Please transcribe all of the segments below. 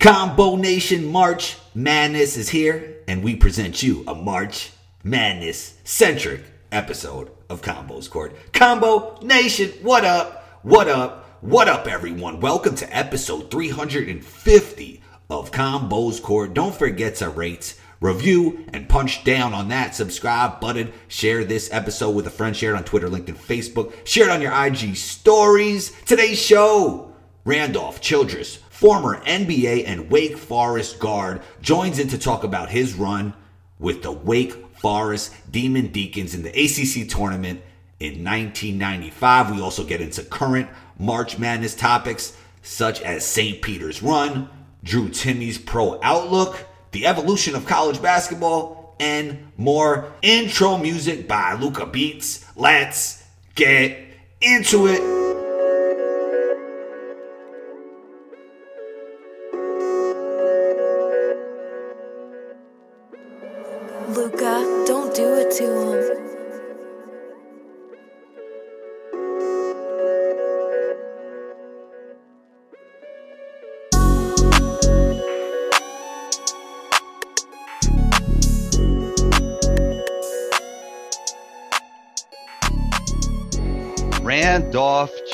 Combo Nation March Madness is here, and we present you a March Madness centric episode of Combos Court. Combo Nation, what up? What up? What up, everyone? Welcome to episode 350 of Combos Court. Don't forget to rate, review, and punch down on that subscribe button. Share this episode with a friend. Share it on Twitter, LinkedIn, Facebook. Share it on your IG stories. Today's show Randolph Childress former NBA and Wake Forest guard, joins in to talk about his run with the Wake Forest Demon Deacons in the ACC tournament in 1995. We also get into current March Madness topics such as St. Peter's run, Drew Timme's pro outlook, the evolution of college basketball, and more intro music by Luca Beats. Let's get into it.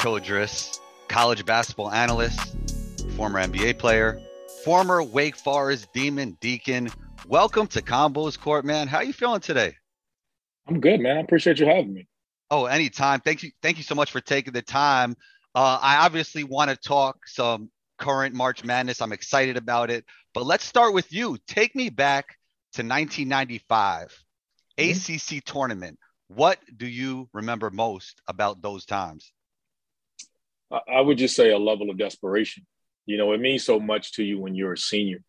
Childress, college basketball analyst, former NBA player, former Wake Forest Demon Deacon. Welcome to Combos Court, man. How are you feeling today? I'm good, man. I appreciate you having me. Oh, anytime. Thank you. Thank you so much for taking the time. Uh, I obviously want to talk some current March Madness. I'm excited about it. But let's start with you. Take me back to 1995, mm-hmm. ACC tournament. What do you remember most about those times? I would just say a level of desperation. You know, it means so much to you when you're a senior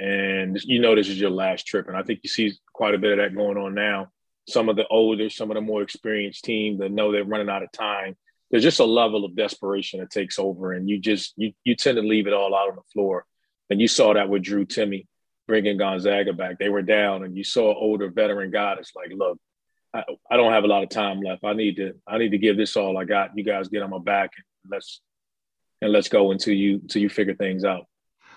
and you know this is your last trip. And I think you see quite a bit of that going on now. Some of the older, some of the more experienced team that know they're running out of time. There's just a level of desperation that takes over, and you just you you tend to leave it all out on the floor. And you saw that with Drew Timme bringing Gonzaga back. They were down, and you saw an older veteran guy that's like, "Look, I, I don't have a lot of time left. I need to I need to give this all I got. You guys get on my back and let's and let's go until you until you figure things out.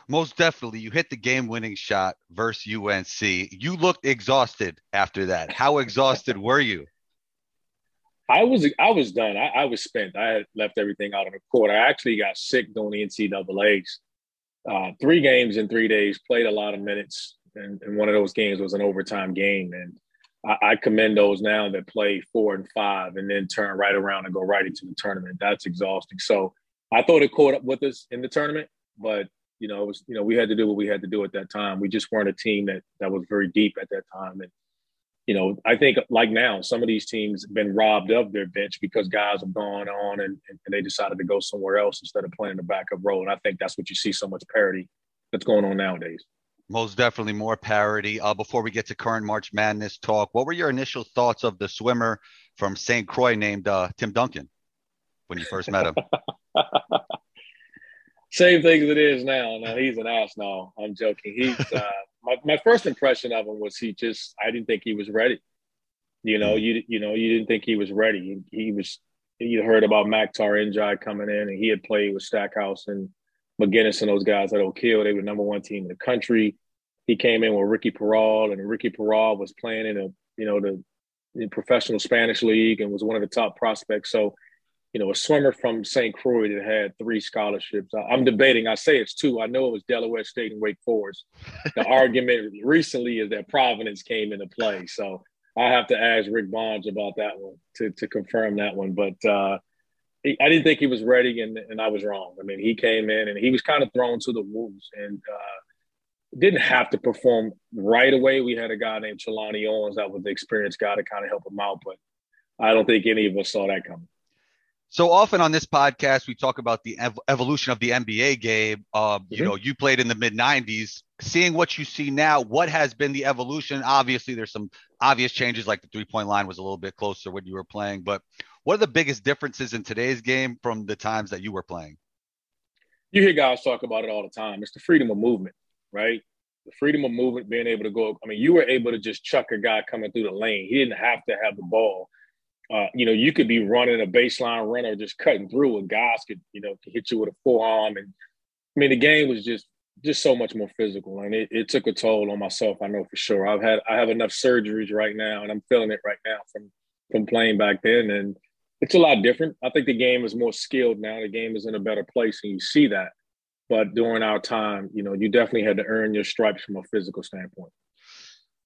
Most definitely, you hit the game-winning shot versus UNC. You looked exhausted after that. How exhausted were you? I was I was done. I, I, was spent. I had left everything out on the court. I actually got sick doing the NCAA's. Uh, three games in three days. Played a lot of minutes, and, and one of those games was an overtime game. And I, I, commend those now that play four and five and then turn right around and go right into the tournament. That's exhausting. So I thought it caught up with us in the tournament, but you know, it was you know we had to do what we had to do at that time. We just weren't a team that that was very deep at that time, and you know, I think like now some of these teams have been robbed of their bench because guys have gone on and, and they decided to go somewhere else instead of playing the backup role. And I think that's what you see so much parity that's going on nowadays. Most definitely more parity. Uh, before we get to current March Madness talk, what were your initial thoughts of the swimmer from St. Croix named uh, Tim Duncan when you first met him? Same thing as it is now. Now he's an ass. No, I'm joking. He's uh, my my first impression of him was he just I didn't think he was ready. You know, you you know you didn't think he was ready. He, he was. You heard about Makhtar N'Diaye coming in, and he had played with Stackhouse and McInnis and those guys at Oak Hill. They were number one team in the country. He came in with Ricky Peral, and Ricky Peral was playing in a you know the, the professional Spanish league and was one of the top prospects. So, you know, a swimmer from St. Croix that had three scholarships. I'm debating. I say it's two. I know it was Delaware State and Wake Forest. The argument recently is that Providence came into play. So I have to ask Rick Bonds about that one to to confirm that one. But uh, I didn't think he was ready, and, and I was wrong. I mean, he came in and he was kind of thrown to the wolves and uh, didn't have to perform right away. We had a guy named Trelonnie Owens that was the experienced guy to kind of help him out, but I don't think any of us saw that coming. So often on this podcast, we talk about the ev- evolution of the NBA game. Uh, mm-hmm. You know, you played in the mid 90s. Seeing what you see now, what has been the evolution? Obviously, there's some obvious changes, like the three point line was a little bit closer when you were playing. But what are the biggest differences in today's game from the times that you were playing? You hear guys talk about it all the time. It's the freedom of movement, right? The freedom of movement, being able to go. I mean, you were able to just chuck a guy coming through the lane. He didn't have to have the ball. Uh, you know, you could be running a baseline runner, just cutting through, and guys could, you know, hit you with a forearm. And I mean, the game was just just so much more physical, and it, it took a toll on myself. I know for sure. I've had I have enough surgeries right now, and I'm feeling it right now from from playing back then, and it's a lot different. I think the game is more skilled now. The game is in a better place, and you see that. But during our time, you know, you definitely had to earn your stripes from a physical standpoint.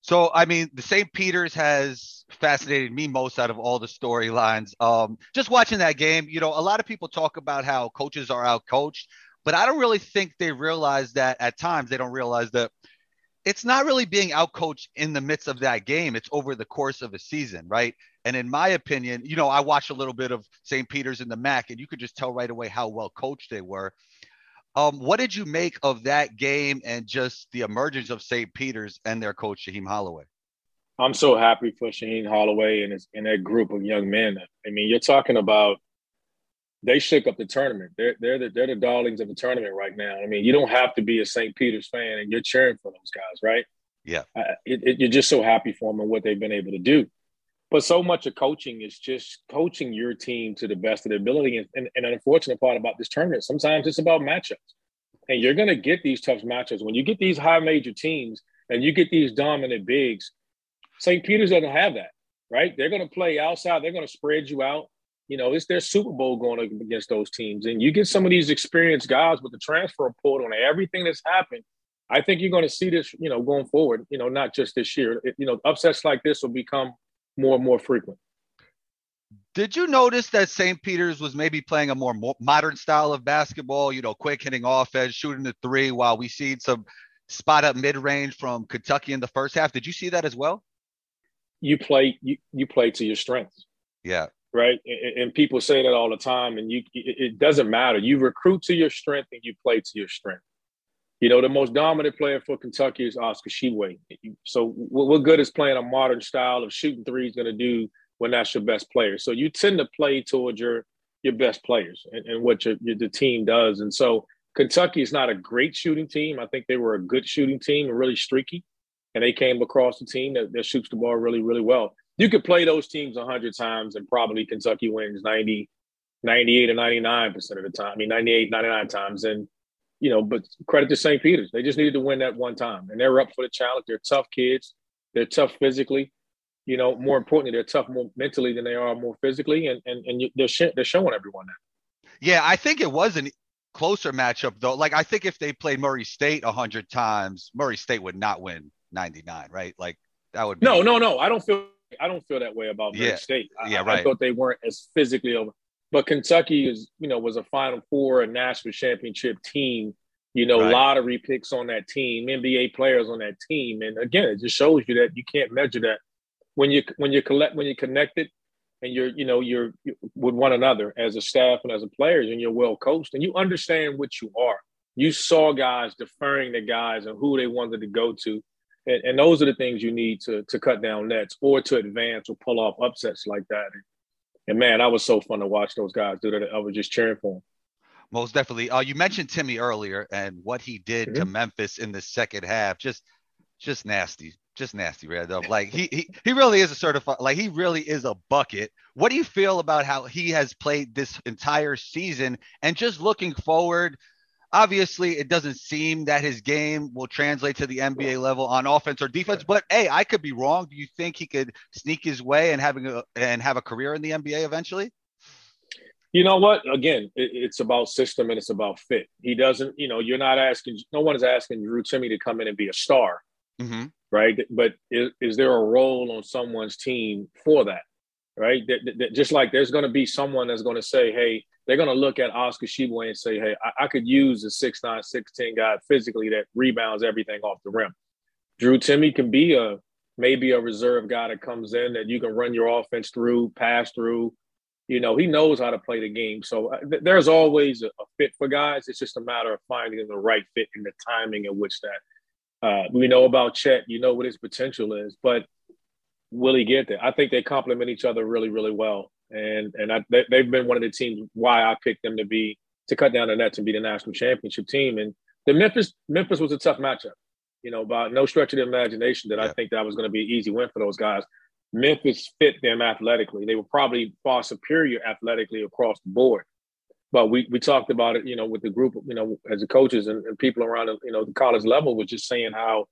So, I mean, the St. Peter's has fascinated me most out of all the storylines. Um, just watching that game, you know, a lot of people talk about how coaches are out coached, but I don't really think they realize that at times they don't realize that it's not really being out coached in the midst of that game. It's over the course of a season, right? And in my opinion, you know, I watched a little bit of St. Peter's in the MAAC, and you could just tell right away how well coached they were. Um, what did you make of that game and just the emergence of St. Peter's and their coach Shaheen Holloway? I'm so happy for Shaheen Holloway and his, and that group of young men. I mean, you're talking about they shook up the tournament. They're they're the, they're the darlings of the tournament right now. I mean, you don't have to be a St. Peter's fan and you're cheering for those guys, right? Yeah, uh, it, it, you're just so happy for them and what they've been able to do. But so much of coaching is just coaching your team to the best of their ability. And, and, and an unfortunate part about this tournament, sometimes it's about matchups. And you're going to get these tough matchups. When you get these high major teams and you get these dominant bigs, St. Peter's doesn't have that, right? They're going to play outside. They're going to spread you out. You know, it's their Super Bowl going against those teams. And you get some of these experienced guys with the transfer portal and everything that's happened. I think you're going to see this, you know, going forward, you know, not just this year. It, you know, upsets like this will become more and more frequent. Did you notice that St. Peter's was maybe playing a more modern style of basketball? You know, quick hitting offense, shooting the three, while we see some spot up mid range from Kentucky in the first half. Did you see that as well? You play you you play to your strengths. Yeah. Right. And, and people say that all the time, and you it doesn't matter. You recruit to your strength and you play to your strength. You know, the most dominant player for Kentucky is Oscar Tshiebwe. So what good is playing a modern style of shooting threes going to do when that's your best player? So you tend to play towards your your best players and, and what your, your, the team does. And so Kentucky is not a great shooting team. I think they were a good shooting team and really streaky. And they came across the team that, that shoots the ball really, really well. You could play those teams 100 times and probably Kentucky wins 90, 98 or 99% of the time. I mean, 98, 99 times. And you know, but credit to St. Peter's. They just needed to win that one time, and they're up for the challenge. They're tough kids. They're tough physically. You know, more importantly, they're tough more mentally than they are more physically, and and and they're sh- they're showing everyone that. Yeah, I think it was a closer matchup though. Like I think if they played Murray State hundred times, Murray State would not win ninety nine, right? Like that would. Be... No, no, no. I don't feel I don't feel that way about Murray yeah. State. I, yeah, right. I thought they weren't as physically over. But Kentucky is, you know, was a Final Four, a national championship team. You know, right. lottery picks on that team, NBA players on that team, and again, it just shows you that you can't measure that when you when you collect when you're connected and you're you know you're, with one another as a staff and as a players, and you're well coached and you understand what you are. You saw guys deferring the guys and who they wanted to go to, and, and those are the things you need to to cut down nets or to advance or pull off upsets like that. And, man, that was so fun to watch those guys do that. I was just cheering for them. Most definitely. Uh, you mentioned Timme earlier and what he did mm-hmm. to Memphis in the second half. Just, just nasty, just nasty, Red. Like he, he, he really is a certified. Like he really is a bucket. What do you feel about how he has played this entire season? And just looking forward, obviously it doesn't seem that his game will translate to the NBA level on offense or defense. But hey, I could be wrong. Do you think he could sneak his way and having a and have a career in the NBA eventually? You know what? Again, it, it's about system and it's about fit. He doesn't. You know, you're not asking. No one is asking Drew Timme to come in and be a star, mm-hmm. right? But is, is there a role on someone's team for that? Right? That, that, just like there's going to be someone that's going to say, "Hey, they're going to look at Oscar Tshiebwe and say, hey, I, I could use a 6'9", 6'10 guy physically that rebounds everything off the rim. Drew Timme can be a maybe a reserve guy that comes in that you can run your offense through, pass through. You know, he knows how to play the game. So uh, th- there's always a, a, fit for guys. It's just a matter of finding the right fit and the timing in which that. Uh, we know about Chet. You know what his potential is, but will he get there? I think they complement each other really, really well and and I, they, have been one of the teams why I picked them to be to cut down the nets and be the national championship team. And the Memphis Memphis was a tough matchup, you know, by no stretch of the imagination that yeah. I think that was going to be an easy win for those guys. Memphis fit them athletically; they were probably far superior athletically across the board. but we we talked about it, you know, with the group, you know, as the coaches and, and people around, you know, the college level was just saying how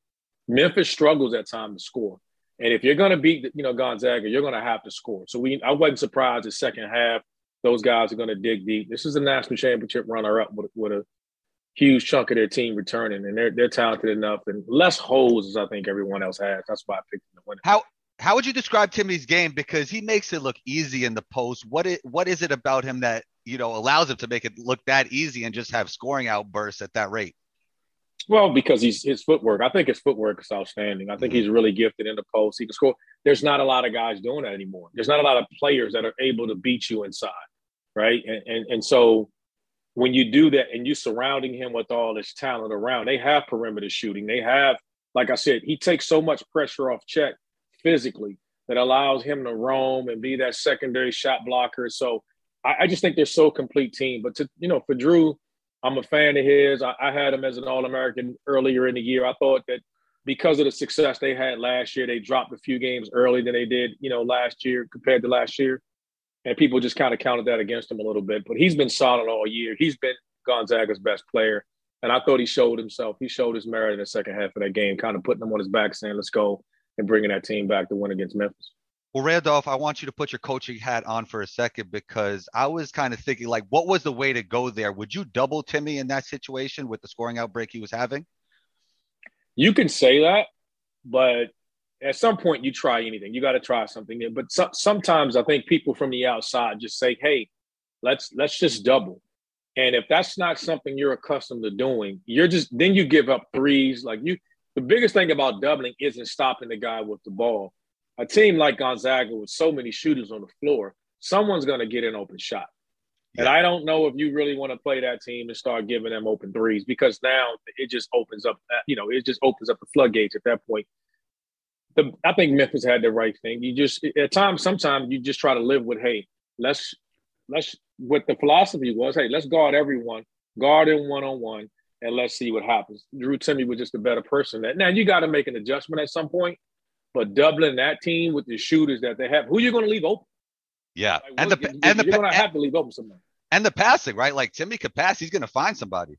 Memphis struggles at times to score. And if you're going to beat, you know, Gonzaga, you're going to have to score. So we, I wasn't surprised the second half, those guys are going to dig deep. This is a national championship runner-up with, with a huge chunk of their team returning, and they're they're talented enough and less holes as I think everyone else has. That's why I picked them to win. How how would you describe Timme's game? Because he makes it look easy in the post. What it what is it about him that you know allows him to make it look that easy and just have scoring outbursts at that rate? Well, because he's his footwork. I think his footwork is outstanding. I think mm-hmm. he's really gifted in the post. He can score. There's not a lot of guys doing that anymore. There's not a lot of players that are able to beat you inside, right? And and, and so when you do that and you're surrounding him with all this talent around, they have perimeter shooting. They have, like I said, he takes so much pressure off Chet physically that allows him to roam and be that secondary shot blocker. So I, I just think they're so complete team. But to you know, for Drew I'm a fan of his. I, I had him as an All American earlier in the year. I thought that because of the success they had last year, they dropped a few games earlier than they did, you know, last year compared to last year. And people just kind of counted that against him a little bit. But he's been solid all year. He's been Gonzaga's best player. And I thought he showed himself. He showed his merit in the second half of that game, kind of putting him on his back, saying, let's go and bringing that team back to win against Memphis. Well, Randolph, I want you to put your coaching hat on for a second because I was kind of thinking, like, what was the way to go there? Would you double Timme in that situation with the scoring outbreak he was having? You can say that, but at some point you try anything. You got to try something. But so, sometimes I think people from the outside just say, "Hey, let's let's just double." And if that's not something you're accustomed to doing, you're just then you give up threes. Like you, the biggest thing about doubling isn't stopping the guy with the ball a team like Gonzaga with so many shooters on the floor, someone's going to get an open shot. Yeah. And I don't know if you really want to play that team and start giving them open threes because now it just opens up, uh, you know, it just opens up the floodgates at that point. The, I think Memphis had the right thing. You just at times, sometimes you just try to live with, hey, let's let's what the philosophy was, hey, let's guard everyone, guard in one on one, and let's see what happens. Drew Timme was just a better person. That now you got to make an adjustment at some point, but doubling that team with the shooters that they have, who are you going to leave open? Yeah, like, and the you, and the you're going to have to leave open somebody. And the passing, right? Like Timme could pass, he's going to find somebody.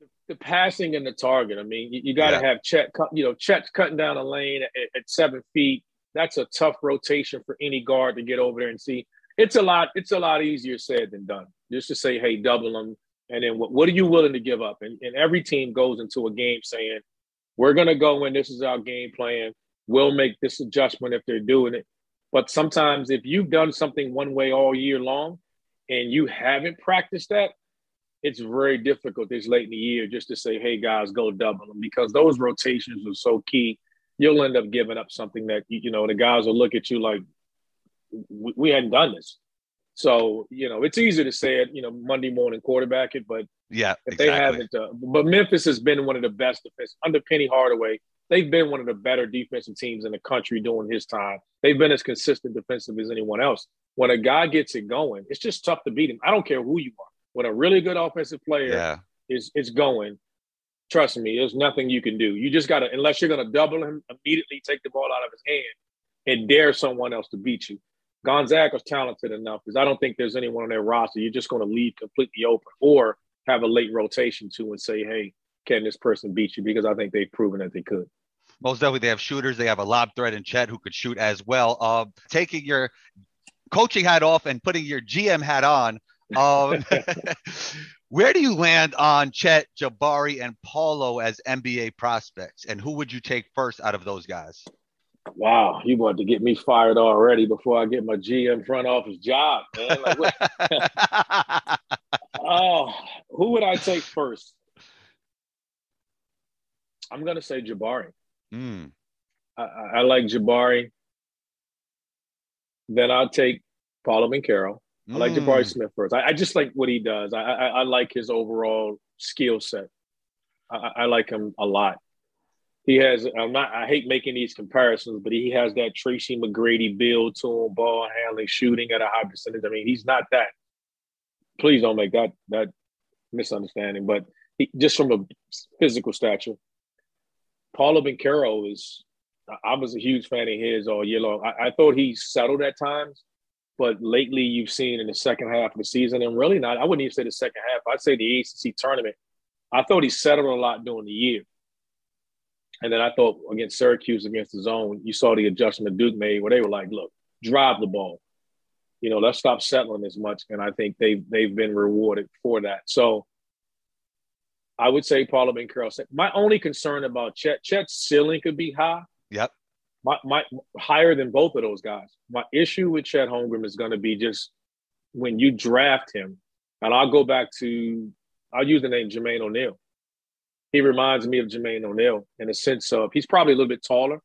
The, the, passing and the target. I mean, you, you got to yeah. have Chet. You know, Chet cutting down a lane at, at seven feet. That's a tough rotation for any guard to get over there and see. It's a lot. It's a lot easier said than done. Just to say, hey, double them, and then what? What are you willing to give up? And, and every team goes into a game saying, we're going to go in. This is our game plan will make this adjustment if they're doing it. But sometimes if you've done something one way all year long and you haven't practiced that, it's very difficult this late in the year just to say, hey guys, go double them because those rotations are so key. You'll end up giving up something that you know the guys will look at you like we, hadn't done this. So you know it's easy to say it, you know, Monday morning quarterback it, but yeah, if exactly. they haven't, uh, but Memphis has been one of the best defense under Penny Hardaway they've been one of the better defensive teams in the country during his time. They've been as consistent defensive as anyone else. When a guy gets it going, it's just tough to beat him. I don't care who you are. When a really good offensive player yeah. is is going, trust me, there's nothing you can do. You just gotta unless you're gonna double him, immediately take the ball out of his hand and dare someone else to beat you. Gonzaga's talented enough because I don't think there's anyone on their roster you're just going to leave completely open or have a late rotation to and say, hey, can this person beat you? Because I think they've proven that they could. Most definitely, they have shooters. They have a lob threat in Chet who could shoot as well. Uh, taking your coaching hat off and putting your GM hat on, um, where do you land on Chet, Jabari, and Paolo as NBA prospects? And who would you take first out of those guys? Wow, you want to get me fired already before I get my GM front office job, man. Like, oh, who would I take first? I'm gonna say Jabari. Mm. I, I, like Jabari. Then I'll take Paolo Banchero. Mm. I like Jabari mm. Smith first. I, I, just like what he does. I, I, I like his overall skill set. I, like him a lot. He has. I'm not. I hate making these comparisons, but he has that Tracy McGrady build to him, ball handling, shooting at a high percentage. I mean, he's not that. Please don't make that that misunderstanding. But he, just from a physical stature, Paolo Banchero is. I was a huge fan of his all year long. I, I thought he settled at times, But lately, you've seen in the second half of the season, and really not, I wouldn't even say the second half. I'd say the ACC tournament. I thought he settled a lot during the year. And then I thought against Syracuse, against the zone, you saw the adjustment Duke made where they were like, look, drive the ball. You know, let's stop settling as much. And I think they've they've been rewarded for that. So I would say Paolo Banchero. My only concern about Chet, Chet's ceiling could be high. Yep my, my higher than both of those guys. My issue with Chet Holmgren is going to be just when you draft him, and I'll go back to I'll use the name Jermaine O'Neal. He reminds me of Jermaine O'Neal in the sense of he's probably a little bit taller,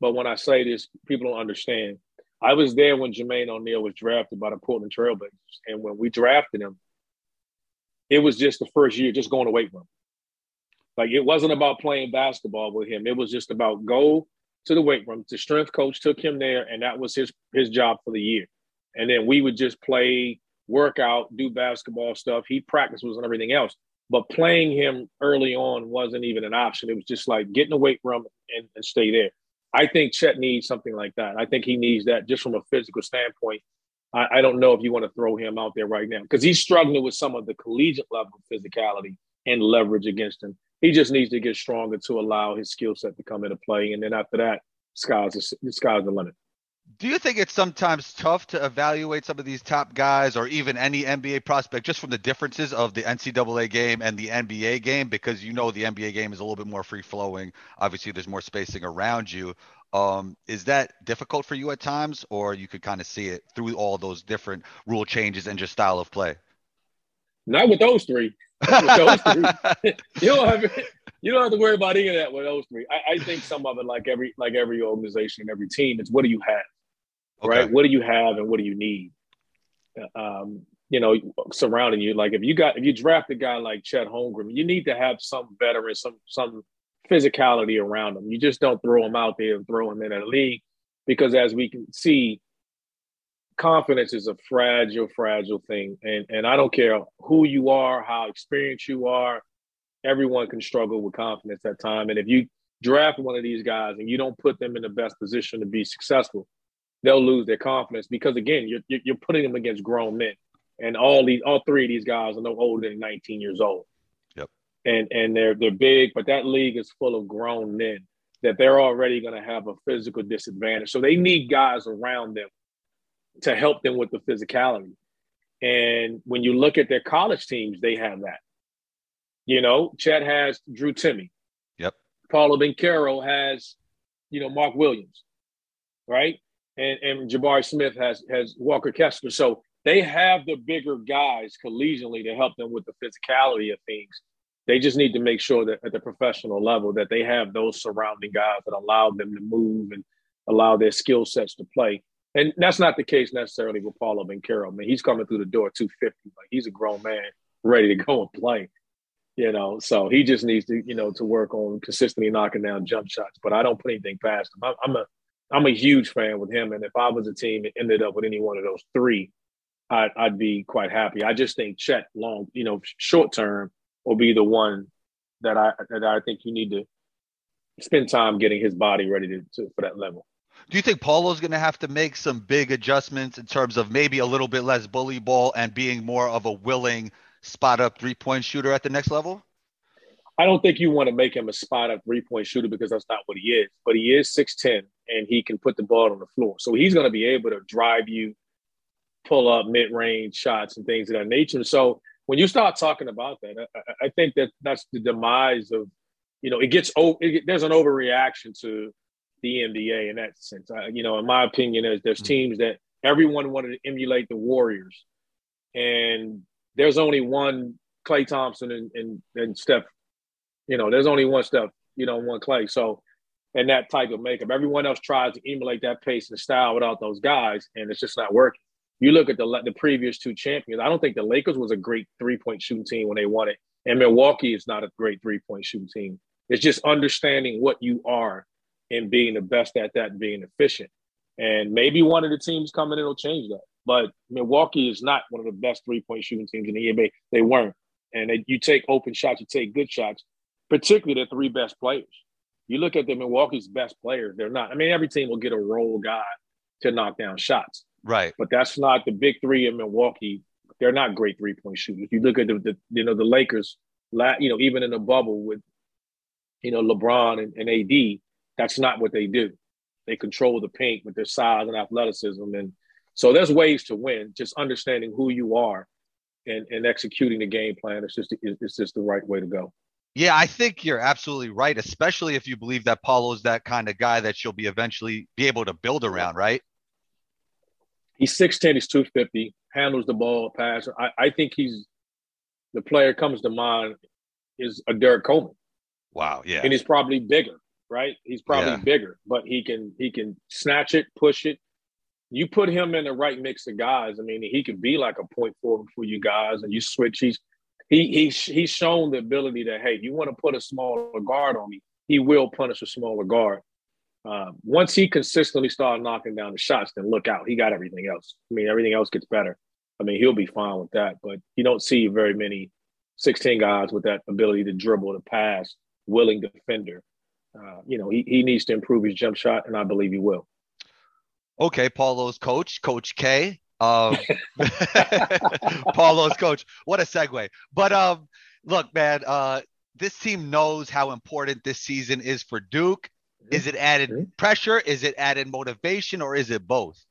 but when I say this, people don't understand. I was there when Jermaine O'Neal was drafted by the Portland Trailblazers, and when we drafted him, it was just the first year, just going to weight room. Like it wasn't about playing basketball with him. It was just about go to the weight room. The strength coach took him there, and that was his his job for the year. And then we would just play, work out, do basketball stuff. He practice was and everything else. But playing him early on wasn't even an option. It was just like get in the weight room and, and stay there. I think Chet needs something like that. I think he needs that just from a physical standpoint. I, I don't know if you want to throw him out there right now because he's struggling with some of the collegiate level physicality and leverage against him he just needs to get stronger to allow his skill set to come into play. And then after that, sky's the, sky's the limit. Do you think it's sometimes tough to evaluate some of these top guys or even any NBA prospect just from the differences of the NCAA game and the NBA game? Because you know the NBA game is a little bit more free flowing. Obviously, there's more spacing around you. Um, is that difficult for you at times, or you could kind of see it through all those different rule changes and just style of play? Not with those three. With those three. you don't have you don't have to worry about any of that with those three. I, I, think some of it, like every like every organization, and every team, it's what do you have, okay. right? What do you have and what do you need? Um, you know, surrounding you. Like if you got if you draft a guy like Chet Holmgren, you need to have some veteran, some some physicality around them. You just don't throw them out there and throw them in a league because as we can see, confidence is a fragile, fragile thing. And and I don't care who you are, how experienced you are, everyone can struggle with confidence at time. And if you draft one of these guys and you don't put them in the best position to be successful, they'll lose their confidence because again, you're you're putting them against grown men. And all these all three of these guys are no older than 19 years old. And and they're they're big, but that league is full of grown men that they're already going to have a physical disadvantage. So they need guys around them to help them with the physicality. And when you look at their college teams, they have that. You know, Chet has Drew Timme. Yep. Paolo Banchero has, you know, Mark Williams, right? And and Jabari Smith has has Walker Kessler. So they have the bigger guys collegially to help them with the physicality of things. They just need to make sure that at the professional level that they have those surrounding guys that allow them to move and allow their skill sets to play. And that's not the case necessarily with Paolo Banchero. I mean, he's coming through the door 250. Like he's a grown man ready to go and play. You know, so he just needs to, you know, to work on consistently knocking down jump shots. But I don't put anything past him. I'm a I'm a huge fan with him. And if I was a team that ended up with any one of those three, I'd, I'd be quite happy. I just think Chet long, you know, short term will be the one that I that I think you need to spend time getting his body ready to, to for that level. Do you think Paolo's going to have to make some big adjustments in terms of maybe a little bit less bully ball and being more of a willing spot up three point shooter at the next level? I don't think you want to make him a spot up three point shooter because that's not what he is. But he is 6'10 and he can put the ball on the floor. So he's going to be able to drive you, pull up mid range shots and things of that nature. So when you start talking about that, I, I think that that's the demise of, you know, it gets, it, there's an overreaction to the NBA in that sense. I, you know, in my opinion, is there's mm-hmm. teams that everyone wanted to emulate the Warriors, and there's only one Klay Thompson and, and, and Steph. You know, there's only one Steph. You know, one Klay. So, and that type of makeup, everyone else tries to emulate that pace and style without those guys, and it's just not working. You look at the the previous two champions. I don't think the Lakers was a great three point shooting team when they won it, and Milwaukee is not a great three point shooting team. It's just understanding what you are and being the best at that and being efficient. And maybe one of the teams coming in will change that. But Milwaukee is not one of the best three point shooting teams in the NBA. They weren't. And they, you take open shots, you take good shots, particularly the three best players. You look at the Milwaukee's best players, they're not. I mean, every team will get a role guy to knock down shots. Right. But that's not the big three in Milwaukee. They're not great three point shooters. You look at the, the you know the Lakers, you know even in the bubble with you know LeBron and, and AD, that's not what they do. They control the paint with their size and athleticism, and so there's ways to win. Just understanding who you are and, and executing the game plan is just it's just the right way to go. Yeah, I think you're absolutely right, especially if you believe that Paolo's that kind of guy that you'll be eventually be able to build around, right? He's 6'10, he's 250, handles the ball, pass. I, I think he's the player comes to mind is a Derrick Coleman. Wow, yeah. And he's probably bigger, right? He's probably yeah. bigger, but he can he can snatch it, push it. You put him in the right mix of guys. I mean, he could be like a point forward for you guys, and you switch. He's he he's he's shown the ability that hey, you want to put a smaller guard on me, he will punish a smaller guard. Um, once he consistently started knocking down the shots, then look out, he got everything else. I mean, everything else gets better. I mean, he'll be fine with that. But you don't see very many 16 guys with that ability to dribble, to pass, willing defender. Uh, you know, he, he needs to improve his jump shot, and I believe he will. Okay, Paolo's coach, Coach K. Um, Paolo's coach. What a segue. But um, look, man, uh, this team knows how important this season is for Duke. Is it added mm-hmm. pressure? Is it added motivation, or is it both?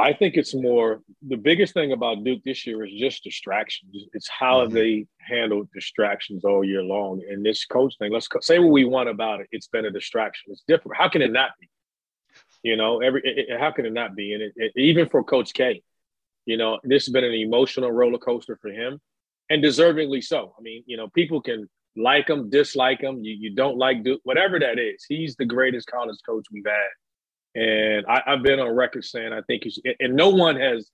I think it's more the biggest thing about Duke this year is just distractions. It's how mm-hmm. they handle distractions all year long. And this coach thing, let's say what we want about it. It's been a distraction. It's different. How can it not be? You know, every it, how can it not be? And it, it, even for Coach K, you know, this has been an emotional roller coaster for him, and deservingly so. I mean, you know, people can like him, dislike him. You, you don't like Duke, whatever that is. He's the greatest college coach we've had, and I, have been on record saying I think he's. And no one has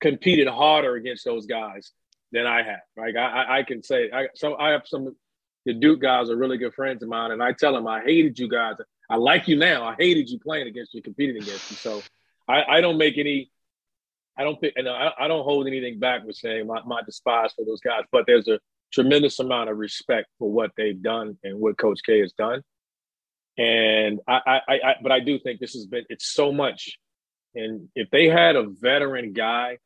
competed harder against those guys than I have. Like I, I can say, I so I have some. The Duke guys are really good friends of mine, and I tell them I hated you guys. I like you now. I hated you playing against you, competing against you. So I, I don't make any. I don't think, and I, I don't hold anything back with saying my, my despise for those guys. But there's a tremendous amount of respect for what they've done and what Coach K has done. And I, I, I but I do think this has been it's so much. And if they had a veteran guy,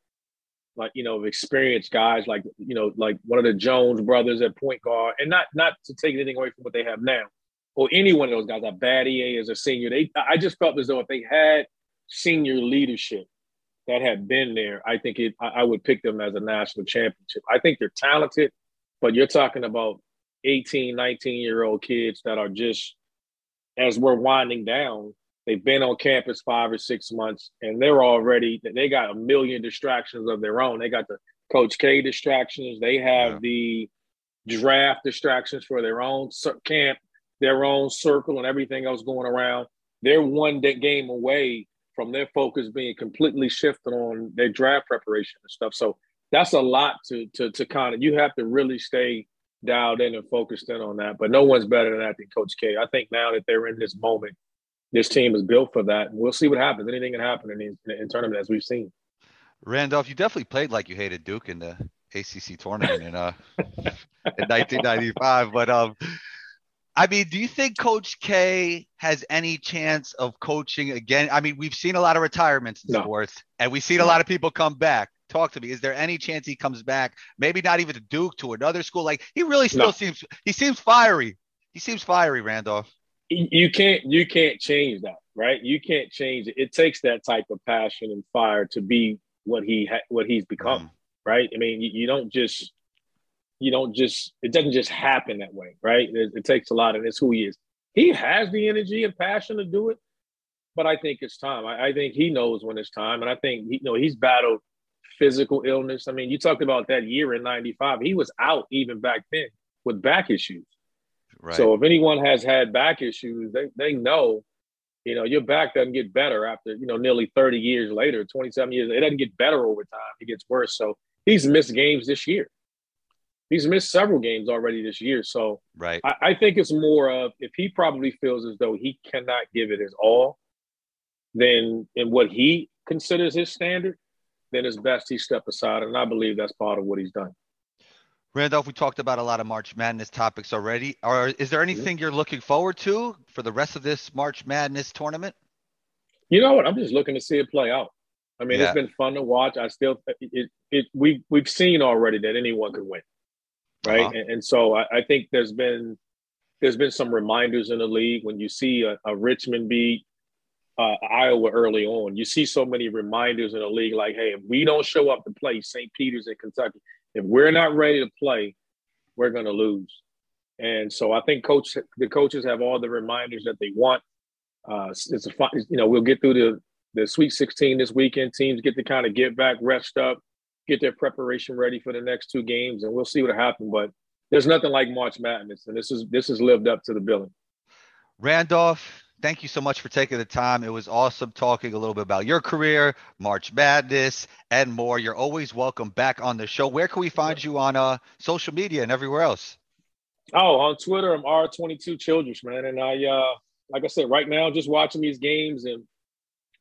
like you know, experienced guys like you know, like one of the Jones brothers at point guard, and not not to take anything away from what they have now, or any one of those guys, a Battier as a senior. They, I just felt as though if they had senior leadership that had been there, I think it, I, I would pick them as a national championship. I think they're talented, but you're talking about 18, 19 year old kids that are just, as we're winding down, they've been on campus five or six months and they're already, they got a million distractions of their own. They got the Coach K distractions, they have yeah. the draft distractions for their own camp their own circle and everything else going around. They're one game away from their focus being completely shifted on their draft preparation and stuff. So that's a lot to to to kind of you have to really stay dialed in and focused in on that. But no one's better than that than Coach K. I think now that they're in this moment, this team is built for that. We'll see what happens. Anything can happen in, the, in tournament as we've seen. Randolph, you definitely played like you hated Duke in the ACC tournament in uh in 1995. But um, I mean, do you think Coach K has any chance of coaching again? I mean, we've seen a lot of retirements in no. sports, and we've seen a lot of people come back. Talk to me. Is there any chance he comes back? Maybe not even to Duke, to another school. Like he really still no. seems he seems fiery. He seems fiery, Randolph. You can't you can't change that, right? You can't change it. It takes that type of passion and fire to be what he ha- what he's become, mm. right? I mean, you, you don't just you don't just it doesn't just happen that way, right? It, it, takes a lot, and it's who he is. He has the energy and passion to do it, but I think it's time. I, I think he knows when it's time, and I think he, you know he's battled physical illness. I mean, you talked about that year in '95. He was out even back then with back issues. Right. So if anyone has had back issues, they they know, you know, your back doesn't get better after you know nearly 30 years later, 27 years. It doesn't get better over time. It gets worse. So he's missed games this year he's missed several games already this year. So right, I, I, think it's more of if he probably feels as though he cannot give it his all, then in what he considers his standard, then it's best he step aside. And I believe that's part of what he's done. Randolph, we talked about a lot of March Madness topics already. Or is there anything mm-hmm. you're looking forward to for the rest of this March Madness tournament? You know what? I'm just looking to see it play out. I mean, yeah. it's been fun to watch. I still it, it we we've seen already that anyone could win, right? Uh-huh. And, and, so I, I, think there's been there's been some reminders in the league when you see a, a Richmond beat uh, Iowa early on. You see so many reminders in the league, like, hey, if we don't show up to play St. Peter's in Kentucky, if we're not ready to play, we're going to lose. And so I think coach the coaches have all the reminders that they want. Uh, it's a you know, we'll get through the the Sweet 16 this weekend. Teams get to kind of get back, rest up, get their preparation ready for the next two games, and we'll see what happens. But there's nothing like March Madness, and this is this has lived up to the billing. Randolph, thank you so much for taking the time. It was awesome talking a little bit about your career, March Madness, and more. You're always welcome back on the show. Where can we find you on uh, social media and everywhere else? Oh, on Twitter, I'm R22 Childress, man. And I, uh, like I said, right now, just watching these games and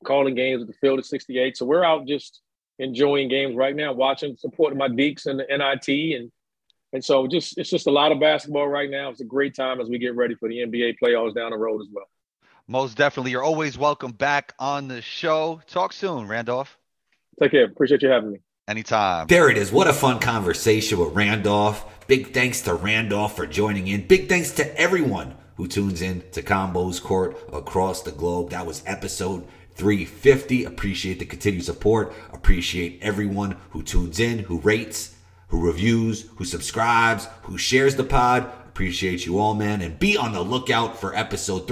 calling games at the field at 68. So we're out just enjoying games right now, watching, supporting my Deacs and the NIT. And, and so just, it's just a lot of basketball right now. It's a great time as we get ready for the NBA playoffs down the road as well. Most definitely. You're always welcome back on the show. Talk soon, Randolph. Take care. Appreciate you having me. Anytime. There it is. What a fun conversation with Randolph. Big thanks to Randolph for joining in. Big thanks to everyone who tunes in to Combos Court across the globe. That was episode 350. Appreciate the continued support. Appreciate everyone who tunes in, who rates, who reviews, who subscribes, who shares the pod. Appreciate you all, man. And be on the lookout for episode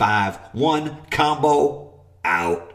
351 combo out.